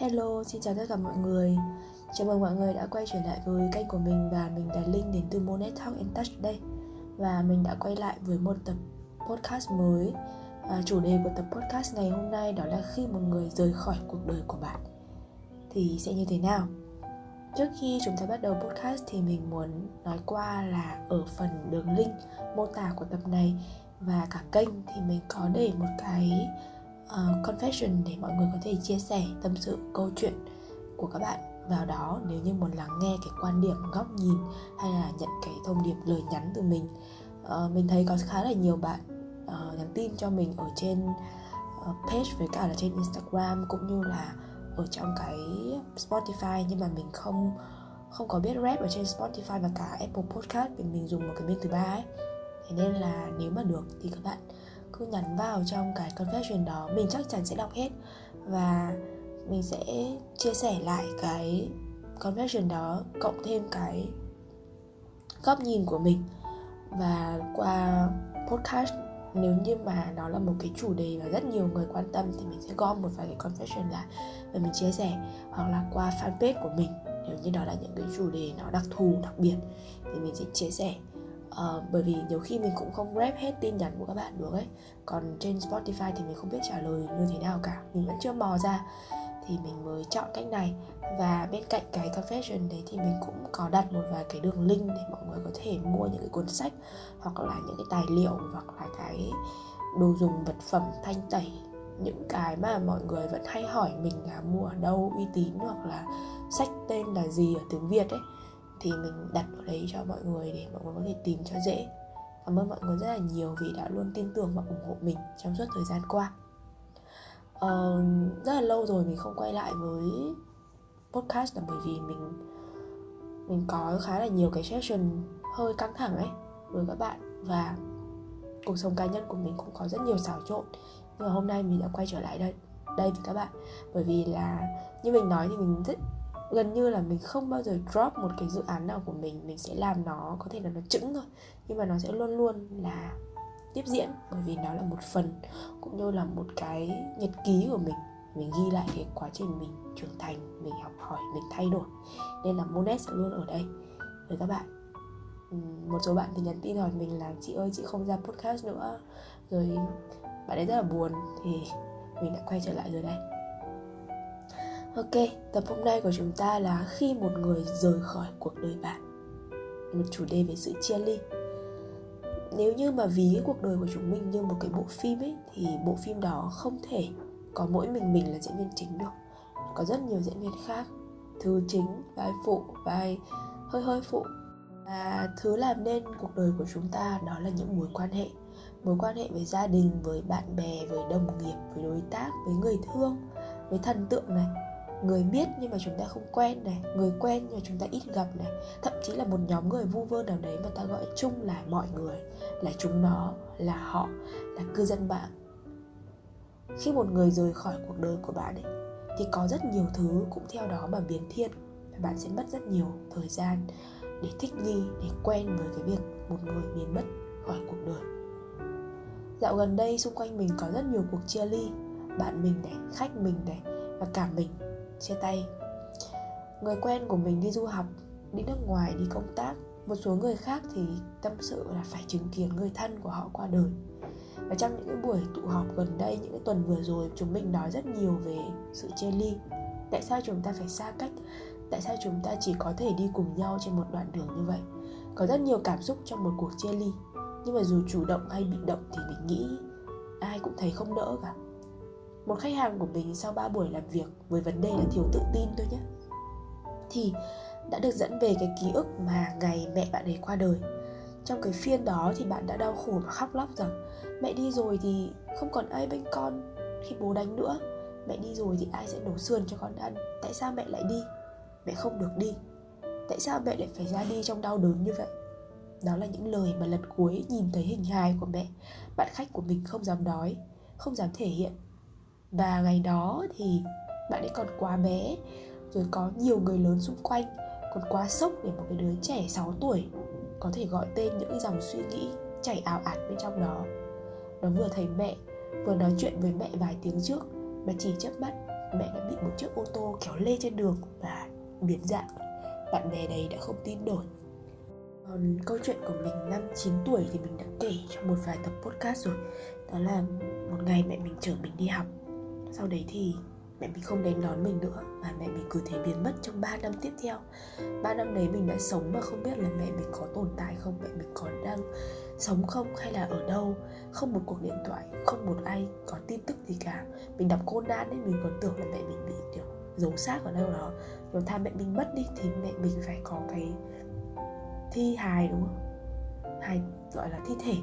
Hello, xin chào tất cả mọi người. Chào mừng mọi người đã quay trở lại với kênh của mình Và mình là Linh đến từ Monet Talk and Touch đây. Và mình đã quay lại với một tập podcast mới. À, Chủ đề của tập podcast ngày hôm nay đó là khi một người rời khỏi cuộc đời của bạn Thì sẽ như thế nào? Trước khi chúng ta bắt đầu podcast thì mình muốn nói qua là ở phần đường link mô tả của tập này và cả kênh thì mình có để một cái uh, confession để mọi người có thể chia sẻ tâm sự câu chuyện của các bạn vào đó nếu như muốn lắng nghe cái quan điểm góc nhìn hay là nhận cái thông điệp lời nhắn từ mình. Uh, mình thấy có khá là nhiều bạn uh, nhắn tin cho mình ở trên uh, page với cả là trên Instagram cũng như là ở trong cái Spotify nhưng mà mình không không có biết rap ở trên Spotify và cả Apple Podcast vì mình dùng một cái bên thứ ba ấy. Thế nên là nếu mà được thì các bạn cứ nhắn vào trong cái confession đó, mình chắc chắn sẽ đọc hết. Và mình sẽ chia sẻ lại cái confession đó cộng thêm cái góc nhìn của mình. Và qua podcast, nếu như mà nó là một cái chủ đề mà rất nhiều người quan tâm thì mình sẽ gom một vài cái confession lại và mình chia sẻ. Hoặc là qua fanpage của mình, nếu như đó là những cái chủ đề nó đặc thù, đặc biệt thì mình sẽ chia sẻ uh, bởi vì nhiều khi mình cũng không rep hết tin nhắn của các bạn được ấy. Còn trên Spotify thì mình không biết trả lời như thế nào cả. Mình vẫn chưa mò ra. Thì mình mới chọn cách này. Và bên cạnh cái confession đấy thì mình cũng có đặt một vài cái đường link để mọi người có thể mua những cái cuốn sách hoặc là những cái tài liệu hoặc là cái đồ dùng vật phẩm thanh tẩy. Những cái mà mọi người vẫn hay hỏi mình là mua ở đâu uy tín hoặc là sách tên là gì ở tiếng Việt ấy thì mình đặt ở đấy cho mọi người để mọi người có thể tìm cho dễ. Cảm ơn mọi người rất là nhiều vì đã luôn tin tưởng và ủng hộ mình trong suốt thời gian qua. Uh, rất là lâu rồi mình không quay lại với podcast là bởi vì mình mình có khá là nhiều cái session hơi căng thẳng ấy với các bạn và cuộc sống cá nhân của mình cũng có rất nhiều xáo trộn. Nhưng mà hôm nay mình đã quay trở lại đây đây với các bạn. Bởi vì là như mình nói thì mình rất gần như là mình không bao giờ drop một cái dự án nào của mình mình sẽ làm nó, có thể là nó chững thôi, nhưng mà nó sẽ luôn luôn là tiếp diễn, bởi vì nó là một phần, cũng như là một cái nhật ký của mình. Mình ghi lại cái quá trình mình trưởng thành, mình học hỏi, mình thay đổi. Nên là monet sẽ luôn ở đây với các bạn. Một số bạn thì nhắn tin hỏi mình là, chị ơi, chị không ra podcast nữa. Rồi bạn ấy rất là buồn thì mình đã quay trở lại rồi đây. Ok, tập hôm nay của chúng ta là khi một người rời khỏi cuộc đời bạn. Một chủ đề về sự chia ly. Nếu như mà ví cái cuộc đời của chúng mình như một cái bộ phim ấy Thì bộ phim đó không thể có mỗi mình mình là diễn viên chính được. Có rất nhiều diễn viên khác Thứ chính, vai phụ, vai hơi hơi phụ. Và thứ làm nên cuộc đời của chúng ta đó là những mối quan hệ. Mối quan hệ với gia đình, với bạn bè, với đồng nghiệp, với đối tác, với người thương với thần tượng này người biết nhưng mà chúng ta không quen này, người quen nhưng mà chúng ta ít gặp này. Thậm chí là một nhóm người vu vơ nào đấy mà ta gọi chung là mọi người, là chúng nó, là họ, là cư dân mạng. Khi một người rời khỏi cuộc đời của bạn ấy, thì có rất nhiều thứ cũng theo đó mà biến thiên. Và bạn sẽ mất rất nhiều thời gian để thích nghi, để quen với cái việc một người biến mất khỏi cuộc đời. Dạo gần đây xung quanh mình có rất nhiều cuộc chia ly. Bạn mình này, khách mình này và cả mình chia tay. Người quen của mình đi du học, đi nước ngoài, đi công tác, một số người khác thì tâm sự là phải chứng kiến người thân của họ qua đời. Và trong những cái buổi tụ họp gần đây, những cái tuần vừa rồi, chúng mình nói rất nhiều về sự chia ly. Tại sao chúng ta phải xa cách? Tại sao chúng ta chỉ có thể đi cùng nhau trên một đoạn đường như vậy? Có rất nhiều cảm xúc trong một cuộc chia ly. Nhưng mà dù chủ động hay bị động thì mình nghĩ ai cũng thấy không đỡ cả một khách hàng của mình sau 3 buổi làm việc với vấn đề là thiếu tự tin thôi nhé. Thì đã được dẫn về cái ký ức mà ngày mẹ bạn ấy qua đời. Trong cái phiên đó thì bạn đã đau khổ và khóc lóc rằng, mẹ đi rồi thì không còn ai bên con khi bố đánh nữa. Mẹ đi rồi thì ai sẽ nấu sườn cho con ăn? Tại sao mẹ lại đi? Mẹ không được đi. Tại sao mẹ lại phải ra đi trong đau đớn như vậy? Đó là những lời mà lần cuối nhìn thấy hình hài của mẹ. Bạn khách của mình không dám nói, không dám thể hiện và ngày đó thì bạn ấy còn quá bé, rồi có nhiều người lớn xung quanh, còn quá sốc để một cái đứa trẻ 6 tuổi có thể gọi tên những dòng suy nghĩ chảy ảo ạt bên trong đó. Nó vừa thấy mẹ, vừa nói chuyện với mẹ vài tiếng trước, mà chỉ chớp mắt, mẹ đã bị một chiếc ô tô kéo lê trên đường và biến dạng. Bạn bè này đã không tin nổi. Còn câu chuyện của mình năm 9 tuổi thì mình đã kể trong một vài tập podcast rồi. Đó là một ngày mẹ mình chở mình đi học. Sau đấy thì mẹ mình không đến đón mình nữa Và mẹ mình cứ thế biến mất trong 3 năm tiếp theo. 3 năm đấy mình đã sống mà không biết là mẹ mình có tồn tại không Mẹ mình còn đang sống không hay là ở đâu. Không một cuộc điện thoại, không một ai có tin tức gì cả. Mình đọc cô nan nên mình còn tưởng là mẹ mình bị kiểu giấu xác ở đâu đó. Rồi tha mẹ mình mất đi thì mẹ mình phải có cái thi hài đúng không? Hài gọi là thi thể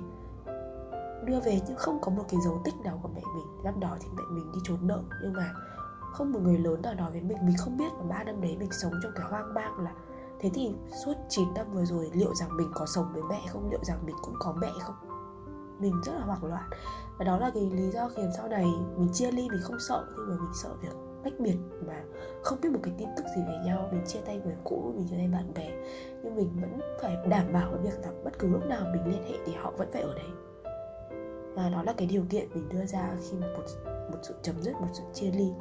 đưa về nhưng không có một cái dấu tích nào của mẹ mình. Năm đó thì mẹ mình đi trốn nợ, nhưng mà không một người lớn nào nói với mình mình không biết mà ba năm đấy mình sống trong cái hoang mang là thế thì suốt 9 năm vừa rồi liệu rằng mình có sống với mẹ không? Liệu rằng mình cũng có mẹ không? Mình rất là hoảng loạn. Và đó là cái lý do khiến sau này mình chia ly, mình không sợ, nhưng mà mình sợ việc tách biệt mà không biết một cái tin tức gì về nhau. Mình chia tay người cũ, mình chia tay bạn bè, nhưng mình vẫn phải đảm bảo cái việc là bất cứ lúc nào mình liên hệ thì họ vẫn phải ở đấy và đó là cái điều kiện mình đưa ra khi mà một một sự chấm dứt, một sự chia ly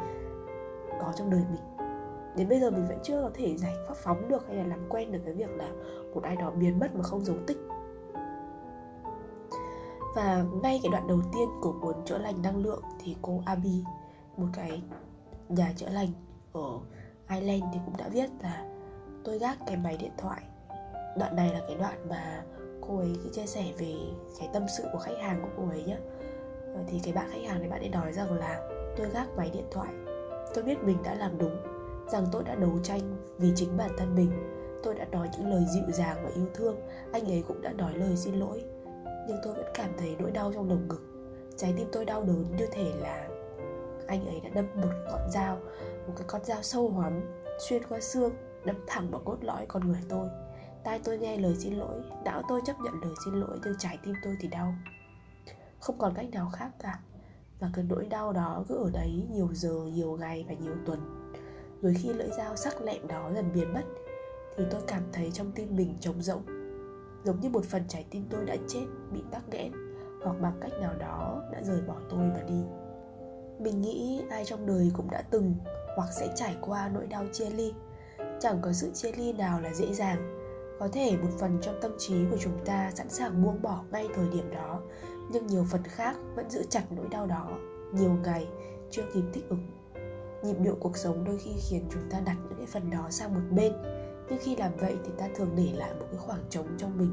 có trong đời mình. Đến bây giờ mình vẫn chưa có thể giải pháp phóng được hay là làm quen được cái việc là một ai đó biến mất mà không dấu tích. Và ngay cái đoạn đầu tiên của cuốn chữa lành năng lượng thì cô Abi một cái nhà chữa lành ở Ireland thì cũng đã viết là tôi gác cái máy điện thoại đoạn này là cái đoạn mà cô ấy chia sẻ về cái tâm sự của khách hàng của cô ấy nhé ờ, thì cái bạn khách hàng này bạn ấy nói rằng là tôi gác máy điện thoại, tôi biết mình đã làm đúng, rằng tôi đã đấu tranh vì chính bản thân mình, tôi đã nói những lời dịu dàng và yêu thương, anh ấy cũng đã nói lời xin lỗi, nhưng tôi vẫn cảm thấy nỗi đau trong lồng ngực. Trái tim tôi đau đớn như thể là anh ấy đã đâm một con dao, một cái con dao sâu hoắm xuyên qua xương, đâm thẳng vào cốt lõi con người tôi tai tôi nghe lời xin lỗi, não tôi chấp nhận lời xin lỗi, nhưng trái tim tôi thì đau. Không còn cách nào khác cả. Và cái nỗi đau đó cứ ở đấy nhiều giờ, nhiều ngày và nhiều tuần. Rồi khi lưỡi dao sắc lẹm đó dần biến mất, thì tôi cảm thấy trong tim mình trống rỗng. Giống như một phần trái tim tôi đã chết, bị tắc nghẽn, hoặc bằng cách nào đó đã rời bỏ tôi và đi. Mình nghĩ ai trong đời cũng đã từng hoặc sẽ trải qua nỗi đau chia ly. Chẳng có sự chia ly nào là dễ dàng có thể một phần trong tâm trí của chúng ta sẵn sàng buông bỏ ngay thời điểm đó, nhưng nhiều phần khác vẫn giữ chặt nỗi đau đó. Nhiều ngày, chưa kịp thích ứng. Nhịp điệu cuộc sống đôi khi khiến chúng ta đặt những cái phần đó sang một bên, nhưng khi làm vậy thì ta thường để lại một cái khoảng trống trong mình.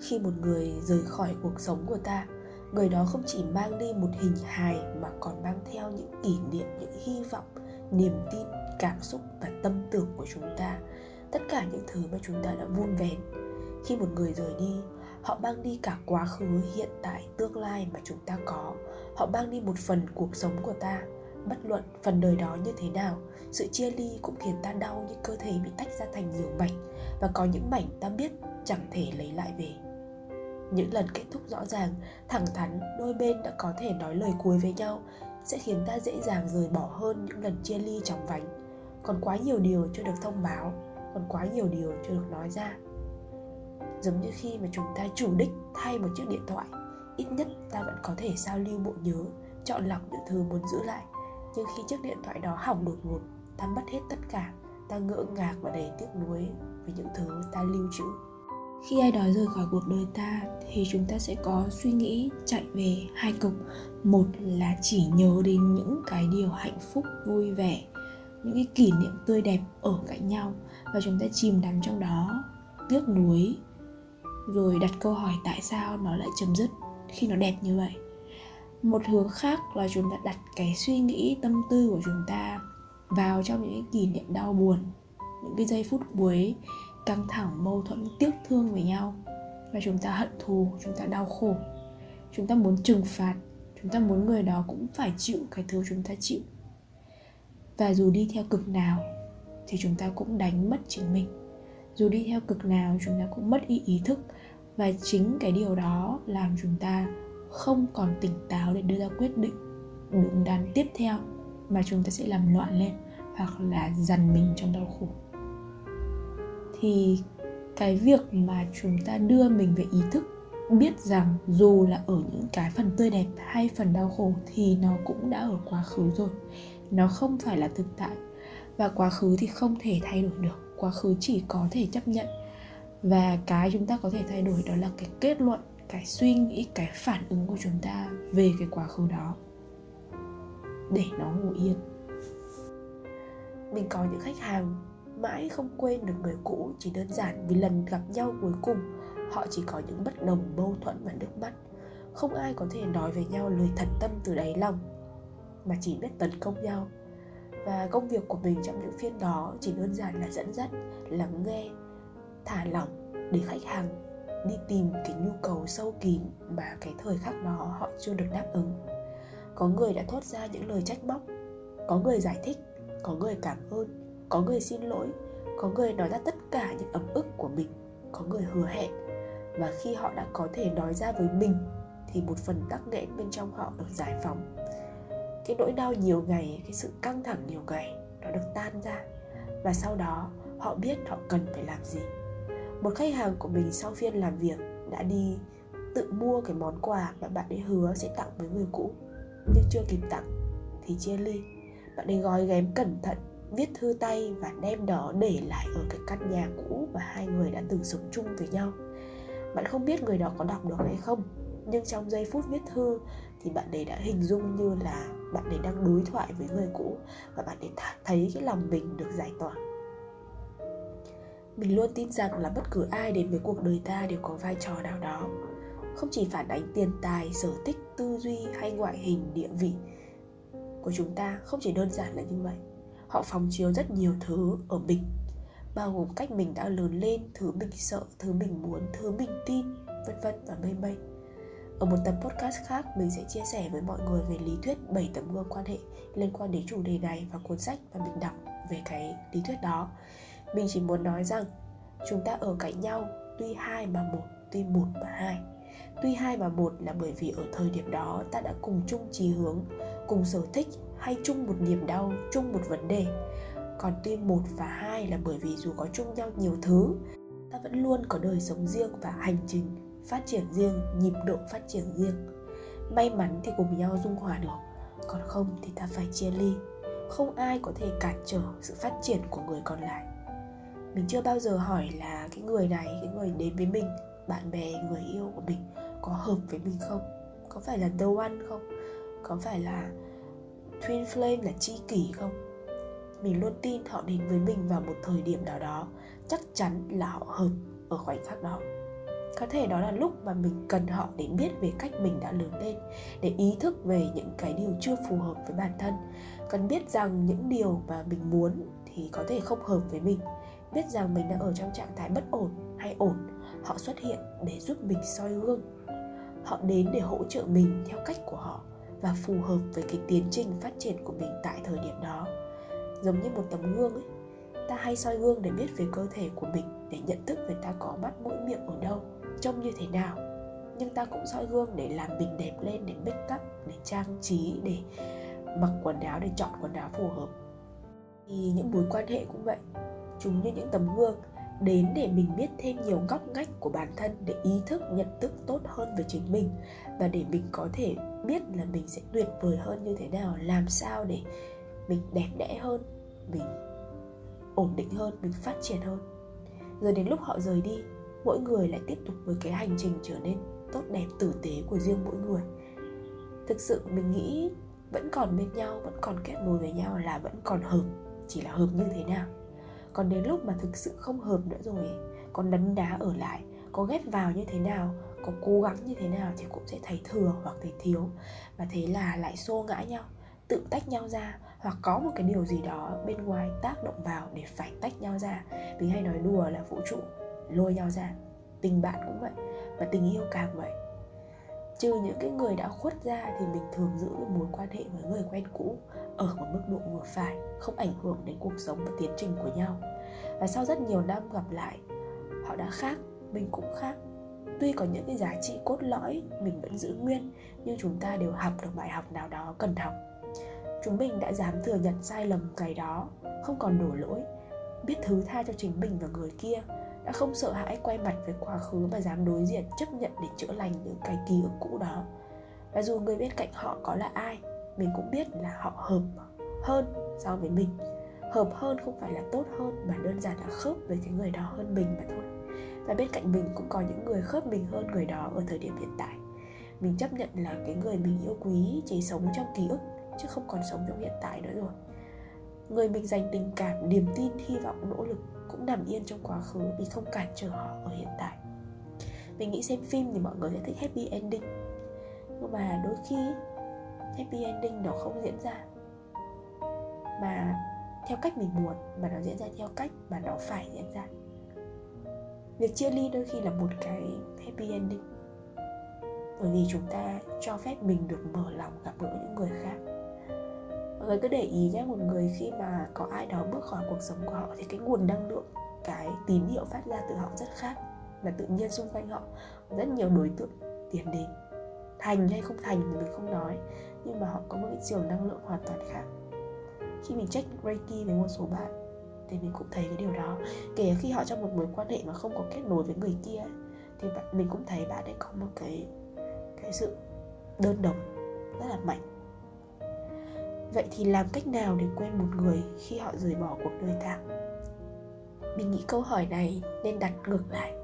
Khi một người rời khỏi cuộc sống của ta, người đó không chỉ mang đi một hình hài mà còn mang theo những kỷ niệm, những hy vọng, niềm tin, cảm xúc và tâm tưởng của chúng ta tất cả những thứ mà chúng ta đã vun vén. Khi một người rời đi, họ mang đi cả quá khứ, hiện tại, tương lai mà chúng ta có. Họ mang đi một phần cuộc sống của ta. Bất luận phần đời đó như thế nào, sự chia ly cũng khiến ta đau như cơ thể bị tách ra thành nhiều mảnh và có những mảnh ta biết chẳng thể lấy lại về. Những lần kết thúc rõ ràng, thẳng thắn, đôi bên đã có thể nói lời cuối với nhau sẽ khiến ta dễ dàng rời bỏ hơn những lần chia ly chóng vánh. Còn quá nhiều điều chưa được thông báo còn quá nhiều điều chưa được nói ra. Giống như khi mà chúng ta chủ đích thay một chiếc điện thoại, ít nhất ta vẫn có thể sao lưu bộ nhớ, chọn lọc những thứ muốn giữ lại. Nhưng khi chiếc điện thoại đó hỏng đột ngột, ta mất hết tất cả, ta ngỡ ngàng và đầy tiếc nuối với những thứ ta lưu trữ. Khi ai đó rời khỏi cuộc đời ta, thì chúng ta sẽ có suy nghĩ chạy về hai cực. Một là chỉ nhớ đến những cái điều hạnh phúc, vui vẻ những cái kỷ niệm tươi đẹp ở cạnh nhau và chúng ta chìm đắm trong đó, tiếc nuối. Rồi đặt câu hỏi tại sao nó lại chấm dứt khi nó đẹp như vậy? Một hướng khác là chúng ta đặt cái suy nghĩ, tâm tư của chúng ta vào trong những cái kỷ niệm đau buồn, những cái giây phút cuối căng thẳng, mâu thuẫn, tiếc thương với nhau. Và chúng ta hận thù, chúng ta đau khổ. Chúng ta muốn trừng phạt, chúng ta muốn người đó cũng phải chịu cái thứ chúng ta chịu và dù đi theo cực nào thì chúng ta cũng đánh mất chính mình. Dù đi theo cực nào chúng ta cũng mất ý ý thức. Và chính cái điều đó làm chúng ta không còn tỉnh táo để đưa ra quyết định đúng đắn tiếp theo, mà chúng ta sẽ làm loạn lên hoặc là dằn mình trong đau khổ. Thì cái việc mà chúng ta đưa mình về ý thức, biết rằng dù là ở những cái phần tươi đẹp hay phần đau khổ thì nó cũng đã ở quá khứ rồi nó không phải là thực tại. Và quá khứ thì không thể thay đổi được, quá khứ chỉ có thể chấp nhận. Và cái chúng ta có thể thay đổi đó là cái kết luận, cái suy nghĩ, cái phản ứng của chúng ta về cái quá khứ đó. Để nó ngủ yên. Mình có những khách hàng mãi không quên được người cũ, chỉ đơn giản vì lần gặp nhau cuối cùng, họ chỉ có những bất đồng, mâu thuẫn và nước mắt. Không ai có thể nói với nhau lời thật tâm từ đáy lòng mà chỉ biết tấn công nhau. Và công việc của mình trong những phiên đó chỉ đơn giản là dẫn dắt, lắng nghe, thả lỏng để khách hàng đi tìm cái nhu cầu sâu kín mà cái thời khắc đó họ chưa được đáp ứng. Có người đã thốt ra những lời trách móc, có người giải thích, có người cảm ơn, có người xin lỗi, có người nói ra tất cả những ấm ức của mình, có người hứa hẹn. Và khi họ đã có thể nói ra với mình, thì một phần tắc nghẽn bên trong họ được giải phóng cái nỗi đau nhiều ngày, cái sự căng thẳng nhiều ngày nó được tan ra. Và sau đó, họ biết họ cần phải làm gì. Một khách hàng của mình sau phiên làm việc đã đi tự mua cái món quà mà bạn ấy hứa sẽ tặng với người cũ, nhưng chưa kịp tặng, thì chia ly. Bạn ấy gói ghém cẩn thận, viết thư tay và đem đó để lại ở cái căn nhà cũ mà hai người đã từng sống chung với nhau. Bạn không biết người đó có đọc được hay không, nhưng trong giây phút viết thư thì bạn ấy đã hình dung như là bạn ấy đang đối thoại với người cũ và bạn ấy thấy cái lòng mình được giải tỏa. Mình luôn tin rằng là bất cứ ai đến với cuộc đời ta đều có vai trò nào đó. Không chỉ phản ánh tiền tài, sở thích, tư duy hay ngoại hình, địa vị của chúng ta, không chỉ đơn giản là như vậy. Họ phóng chiếu rất nhiều thứ ở mình, bao gồm cách mình đã lớn lên, thứ mình sợ, thứ mình muốn, thứ mình tin, vân vân và mây mây ở một tập podcast khác, mình sẽ chia sẻ với mọi người về lý thuyết 7 tấm gương quan hệ liên quan đến chủ đề này và cuốn sách mà mình đọc về cái lý thuyết đó. Mình chỉ muốn nói rằng, chúng ta ở cạnh nhau tuy hai mà một, tuy một mà hai. Tuy hai mà một là bởi vì ở thời điểm đó ta đã cùng chung chí hướng, cùng sở thích hay chung một niềm đau, chung một vấn đề. Còn tuy một và hai là bởi vì dù có chung nhau nhiều thứ, ta vẫn luôn có đời sống riêng và hành trình phát triển riêng, nhịp độ phát triển riêng. May mắn thì cùng nhau dung hòa được, còn không thì ta phải chia ly. Không ai có thể cản trở sự phát triển của người còn lại. Mình chưa bao giờ hỏi là cái người này, cái người đến với mình, bạn bè, người yêu của mình có hợp với mình không? Có phải là the one không? Có phải là twin flame là chi kỷ không? Mình luôn tin họ đến với mình vào một thời điểm nào đó, chắc chắn là họ hợp ở khoảnh khắc đó có thể đó là lúc mà mình cần họ để biết về cách mình đã lớn lên, để ý thức về những cái điều chưa phù hợp với bản thân. Cần biết rằng những điều mà mình muốn thì có thể không hợp với mình. Biết rằng mình đang ở trong trạng thái bất ổn hay ổn, họ xuất hiện để giúp mình soi gương. Họ đến để hỗ trợ mình theo cách của họ và phù hợp với cái tiến trình phát triển của mình tại thời điểm đó. Giống như một tấm gương ấy, ta hay soi gương để biết về cơ thể của mình, để nhận thức về ta có mắt mũi miệng ở đâu trông như thế nào. Nhưng ta cũng soi gương để làm mình đẹp lên, để make up, để trang trí, để mặc quần áo, để chọn quần áo phù hợp. Thì những mối quan hệ cũng vậy. Chúng như những tấm gương đến để mình biết thêm nhiều góc ngách của bản thân để ý thức, nhận thức tốt hơn về chính mình và để mình có thể biết là mình sẽ tuyệt vời hơn như thế nào, làm sao để mình đẹp đẽ hơn, mình ổn định hơn, mình phát triển hơn. Rồi đến lúc họ rời đi mỗi người lại tiếp tục với cái hành trình trở nên tốt đẹp tử tế của riêng mỗi người. Thực sự mình nghĩ vẫn còn bên nhau, vẫn còn kết nối với nhau là vẫn còn hợp, chỉ là hợp như thế nào. Còn đến lúc mà thực sự không hợp nữa rồi, có nấn đá ở lại, có ghét vào như thế nào, có cố gắng như thế nào thì cũng sẽ thấy thừa hoặc thấy thiếu. Và thế là lại xô ngã nhau, tự tách nhau ra hoặc có một cái điều gì đó bên ngoài tác động vào để phải tách nhau ra. Mình hay nói đùa là vũ trụ lôi nhau ra. Tình bạn cũng vậy và tình yêu càng vậy. Trừ những cái người đã khuất ra thì mình thường giữ mối quan hệ với người quen cũ ở một mức độ vừa phải, không ảnh hưởng đến cuộc sống và tiến trình của nhau. Và sau rất nhiều năm gặp lại, họ đã khác, mình cũng khác. Tuy có những cái giá trị cốt lõi, mình vẫn giữ nguyên, nhưng chúng ta đều học được bài học nào đó cần học. Chúng mình đã dám thừa nhận sai lầm cái đó, không còn đổ lỗi, biết thứ tha cho chính mình và người kia đã không sợ hãi quay mặt với quá khứ mà dám đối diện, chấp nhận để chữa lành những cái ký ức cũ đó. Và dù người bên cạnh họ có là ai, mình cũng biết là họ hợp hơn so với mình. Hợp hơn không phải là tốt hơn, mà đơn giản là khớp với cái người đó hơn mình mà thôi. Và bên cạnh mình cũng có những người khớp mình hơn người đó ở thời điểm hiện tại. Mình chấp nhận là cái người mình yêu quý chỉ sống trong ký ức, chứ không còn sống trong hiện tại nữa rồi. Người mình dành tình cảm, niềm tin, hy vọng, nỗ lực cũng nằm yên trong quá khứ vì không cản trở họ ở hiện tại. Mình nghĩ xem phim thì mọi người sẽ thích happy ending. Nhưng mà đôi khi, happy ending nó không diễn ra mà theo cách mình muốn, mà nó diễn ra theo cách mà nó phải diễn ra. Việc chia ly đôi khi là một cái happy ending. Bởi vì chúng ta cho phép mình được mở lòng gặp gỡ những người khác mọi người cứ để ý nhé, một người khi mà có ai đó bước khỏi cuộc sống của họ thì cái nguồn năng lượng, cái tín hiệu phát ra từ họ rất khác và tự nhiên xung quanh họ. Rất nhiều đối tượng tiến đến. Thành hay không thành thì mình không nói, nhưng mà họ có một cái chiều năng lượng hoàn toàn khác. Khi mình check reiki với một số bạn thì mình cũng thấy cái điều đó. Kể khi họ trong một mối quan hệ mà không có kết nối với người kia thì bạn, mình cũng thấy bạn ấy có một cái cái sự đơn độc rất là mạnh vậy thì làm cách nào để quên một người khi họ rời bỏ cuộc đời ta? Mình nghĩ câu hỏi này nên đặt ngược lại,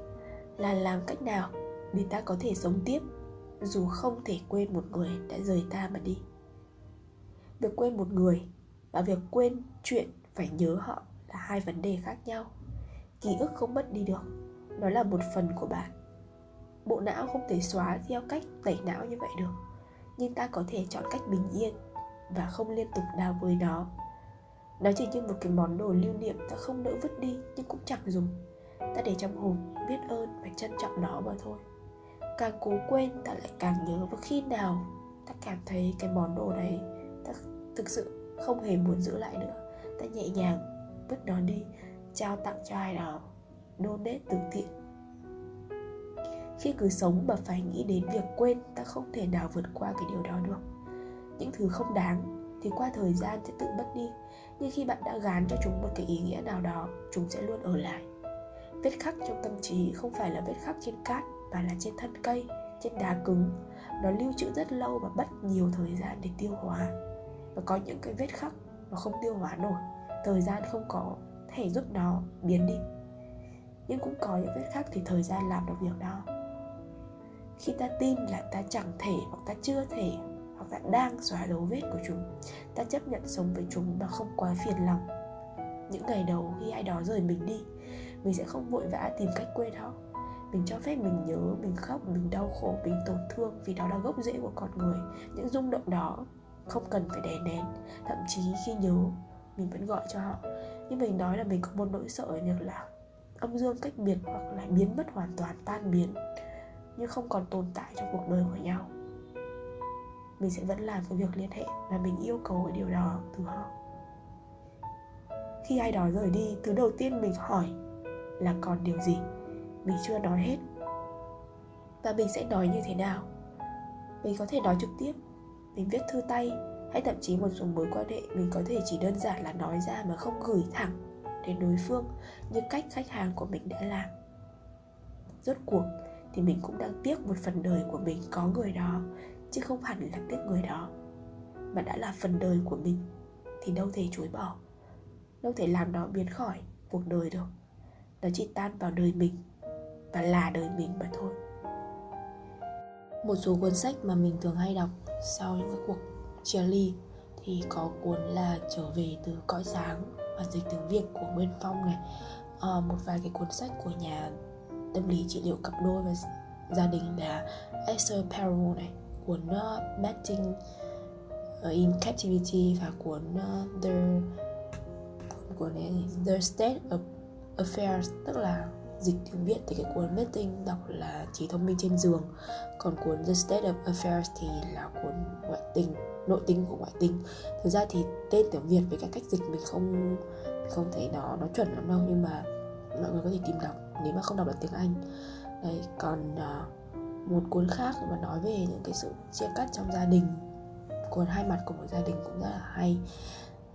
là làm cách nào để ta có thể sống tiếp dù không thể quên một người đã rời ta mà đi? Việc quên một người và việc quên chuyện phải nhớ họ là hai vấn đề khác nhau. Ký ức không mất đi được, nó là một phần của bạn. Bộ não không thể xóa theo cách tẩy não như vậy được, nhưng ta có thể chọn cách bình yên và không liên tục đào bới nó. Nó chỉ như một cái món đồ lưu niệm ta không nỡ vứt đi nhưng cũng chẳng dùng. Ta để trong hồn biết ơn và trân trọng nó mà thôi. Càng cố quên, ta lại càng nhớ và khi nào ta cảm thấy cái món đồ này ta thực sự không hề muốn giữ lại nữa. Ta nhẹ nhàng vứt nó đi, trao tặng cho ai đó, donate từ thiện. Khi cứ sống mà phải nghĩ đến việc quên, ta không thể nào vượt qua cái điều đó được những thứ không đáng thì qua thời gian sẽ tự mất đi. Nhưng khi bạn đã gán cho chúng một cái ý nghĩa nào đó, chúng sẽ luôn ở lại. Vết khắc trong tâm trí không phải là vết khắc trên cát, mà là trên thân cây, trên đá cứng. Nó lưu trữ rất lâu và mất nhiều thời gian để tiêu hóa. Và có những cái vết khắc nó không tiêu hóa nổi, thời gian không có thể giúp nó biến đi. Nhưng cũng có những vết khắc thì thời gian làm được việc đó. Khi ta tin là ta chẳng thể hoặc ta chưa thể hoặc ta đang xóa dấu vết của chúng. Ta chấp nhận sống với chúng mà không quá phiền lòng. Những ngày đầu khi ai đó rời mình đi, mình sẽ không vội vã tìm cách quên họ. Mình cho phép mình nhớ, mình khóc, mình đau khổ, mình tổn thương vì đó là gốc rễ của con người. Những rung động đó không cần phải đè nén. Thậm chí khi nhớ, mình vẫn gọi cho họ. Nhưng mình nói là mình có một nỗi sợ ở việc là âm dương cách biệt hoặc là biến mất hoàn toàn, tan biến, nhưng không còn tồn tại trong cuộc đời của nhau mình sẽ vẫn làm cái việc liên hệ và mình yêu cầu cái điều đó từ họ. Khi ai đó rời đi, thứ đầu tiên mình hỏi là còn điều gì? Mình chưa nói hết. Và mình sẽ nói như thế nào? Mình có thể nói trực tiếp, mình viết thư tay, hay thậm chí một số mối quan hệ mình có thể chỉ đơn giản là nói ra mà không gửi thẳng đến đối phương như cách khách hàng của mình đã làm. Rốt cuộc thì mình cũng đang tiếc một phần đời của mình có người đó chứ không hẳn là tiếc người đó. Mà đã là phần đời của mình thì đâu thể chối bỏ đâu thể làm nó biến khỏi cuộc đời được. Nó chỉ tan vào đời mình và là đời mình mà thôi. Một số cuốn sách mà mình thường hay đọc sau những cái cuộc chia ly thì có cuốn là trở về từ cõi sáng và dịch tiếng việt của nguyên phong này. À, một vài cái cuốn sách của nhà tâm lý trị liệu cặp đôi và gia đình là Esther Perel này cuốn uh, Matching ờ, in Captivity và cuốn uh, The cuốn này The State of Affairs tức là dịch tiếng Việt thì cái cuốn Meeting đọc là trí thông minh trên giường. Còn cuốn The State of Affairs thì là cuốn ngoại tình nội tình của ngoại tình. Thực ra thì tên tiếng Việt với cái cách dịch mình không không thấy nó nó chuẩn lắm đâu nhưng mà mọi người có thể tìm đọc. Nếu mà không đọc được tiếng Anh. Đấy còn uh, một cuốn khác mà nói về những cái sự chia cắt trong gia đình. Cuốn hai mặt của một gia đình cũng rất là hay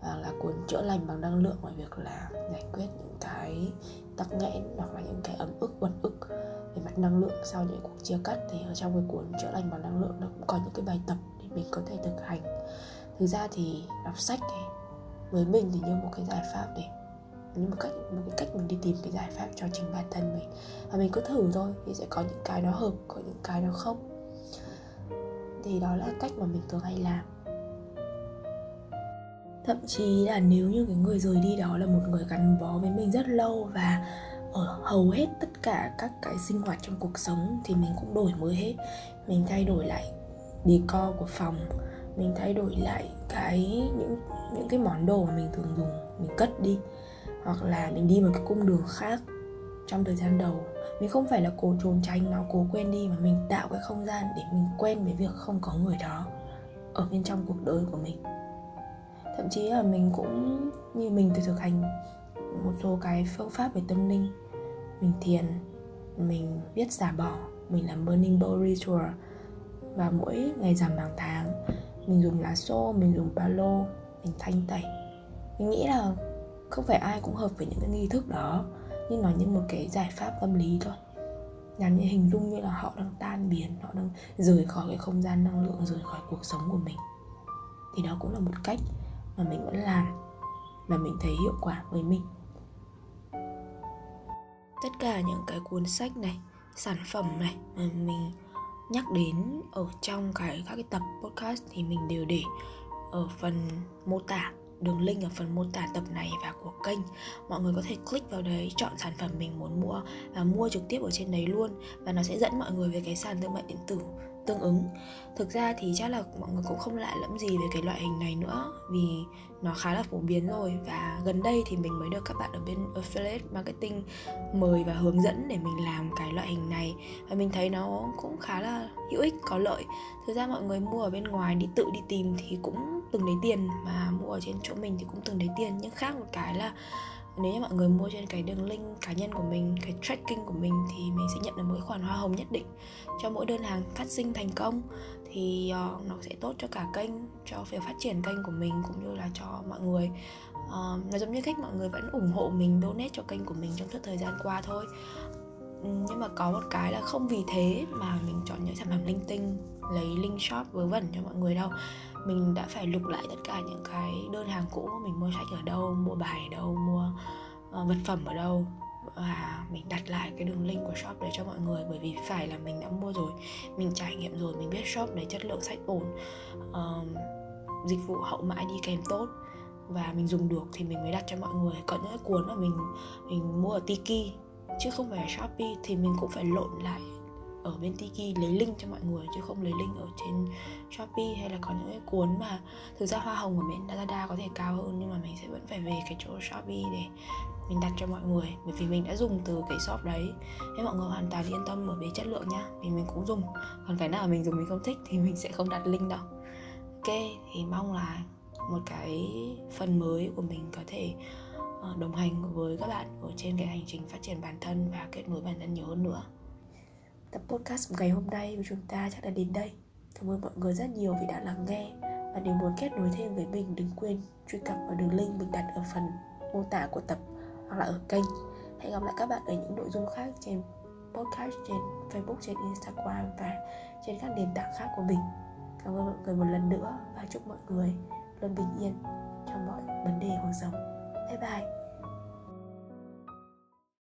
và là cuốn chữa lành bằng năng lượng ngoài việc là giải quyết những cái tắc nghẽn hoặc là những cái ấm ức uất ức về mặt năng lượng sau những cuộc chia cắt. Thì ở trong cái cuốn chữa lành bằng năng lượng nó cũng có những cái bài tập để mình có thể thực hành. Thực ra thì đọc sách thì với mình thì như một cái giải pháp để nhưng một cách một cái cách mình đi tìm cái giải pháp cho chính bản thân mình, và mình cứ thử thôi, thì sẽ có những cái nó hợp, có những cái nó không. Thì đó là cách mà mình thường hay làm. Thậm chí là nếu như cái người rời đi đó là một người gắn bó với mình rất lâu và ở hầu hết tất cả các cái sinh hoạt trong cuộc sống thì mình cũng đổi mới hết. Mình thay đổi lại decor của phòng, mình thay đổi lại cái, những những cái món đồ mà mình thường dùng, mình cất đi hoặc là mình đi một cái cung đường khác trong thời gian đầu. Mình không phải là cố trốn tránh nó cố quên đi mà mình tạo cái không gian để mình quen với việc không có người đó ở bên trong cuộc đời của mình. Thậm chí là mình cũng như mình từ thực hành một số cái phương pháp về tâm linh. Mình thiền, mình viết giả bỏ, mình làm burning bowl ritual. Và mỗi ngày giảm hàng tháng, mình dùng lá xô, mình dùng ba lô, mình thanh tẩy. Mình nghĩ là không phải ai cũng hợp với những cái nghi thức đó, nhưng nó như một cái giải pháp tâm lý thôi. Làm như hình dung như là họ đang tan biến, họ đang rời khỏi cái không gian năng lượng, rời khỏi cuộc sống của mình. Thì đó cũng là một cách mà mình vẫn làm, mà mình thấy hiệu quả với mình. Tất cả những cái cuốn sách này, sản phẩm này mà mình nhắc đến ở trong cái, các cái tập podcast thì mình đều để ở phần mô tả đường link ở phần mô tả tập này và của kênh. Mọi người có thể click vào đấy, chọn sản phẩm mình muốn mua và mua trực tiếp ở trên đấy luôn. Và nó sẽ dẫn mọi người về cái sàn thương mại điện tử tương ứng. Thực ra thì chắc là mọi người cũng không lạ lẫm gì về cái loại hình này nữa, vì nó khá là phổ biến rồi. Và gần đây thì mình mới được các bạn ở bên affiliate marketing mời và hướng dẫn để mình làm cái loại hình này. Và mình thấy nó cũng khá là hữu ích, có lợi. Thực ra mọi người mua ở bên ngoài đi tự đi tìm thì cũng từng lấy tiền, mà mua ở trên chỗ mình thì cũng từng lấy tiền. Nhưng khác một cái là nếu như mọi người mua trên cái đường link cá nhân của mình cái tracking của mình thì mình sẽ nhận được một cái khoản hoa hồng nhất định. Cho mỗi đơn hàng phát sinh thành công thì uh, nó sẽ tốt cho cả kênh cho việc phát triển kênh của mình cũng như là cho mọi người. Uh, nó giống như cách mọi người vẫn ủng hộ mình donate cho kênh của mình trong suốt thời gian qua thôi. Ừ, nhưng mà có một cái là không vì thế mà mình chọn những sản phẩm linh tinh lấy link shop vớ vẩn cho mọi người đâu. Mình đã phải lục lại tất cả những cái đơn hàng cũ mình mua sách ở đâu mua bài ở đâu mua uh, vật phẩm ở đâu và mình đặt lại cái đường link của shop đấy cho mọi người. Bởi vì phải là mình đã mua rồi mình trải nghiệm rồi mình biết shop đấy chất lượng sách ổn uh, dịch vụ hậu mãi đi kèm tốt. Và mình dùng được thì mình mới đặt cho mọi người. Có những cái cuốn mà mình mình mua ở Tiki chứ không phải Shopee thì mình cũng phải lộn lại ở bên Tiki lấy link cho mọi người, chứ không lấy link ở trên Shopee hay là có những cái cuốn mà thực ra hoa hồng của bên Lazada có thể cao hơn nhưng mà mình sẽ vẫn phải về cái chỗ Shopee để mình đặt cho mọi người. Bởi vì mình đã dùng từ cái shop đấy. Nên mọi người hoàn toàn yên tâm ở về chất lượng nhá, vì mình cũng dùng. Còn cái nào mình dùng mình không thích thì mình sẽ không đặt link đâu. Ok, thì mong là một cái phần mới của mình có thể Ờ, đồng hành với các bạn ở trên cái hành trình phát triển bản thân và kết nối bản thân nhiều hơn nữa. Tập podcast của ngày hôm nay của chúng ta chắc là đến đây. Cảm ơn mọi người rất nhiều vì đã lắng nghe. Và nếu muốn kết nối thêm với mình, đừng quên truy cập vào đường link mình đặt ở phần mô tả của tập hoặc là ở kênh. Hẹn gặp lại các bạn ở những nội dung khác trên podcast, trên facebook, trên instagram và trên các nền tảng khác của mình. Cảm ơn mọi người một lần nữa và chúc mọi người luôn bình yên trong mọi vấn đề cuộc sống. 拜拜。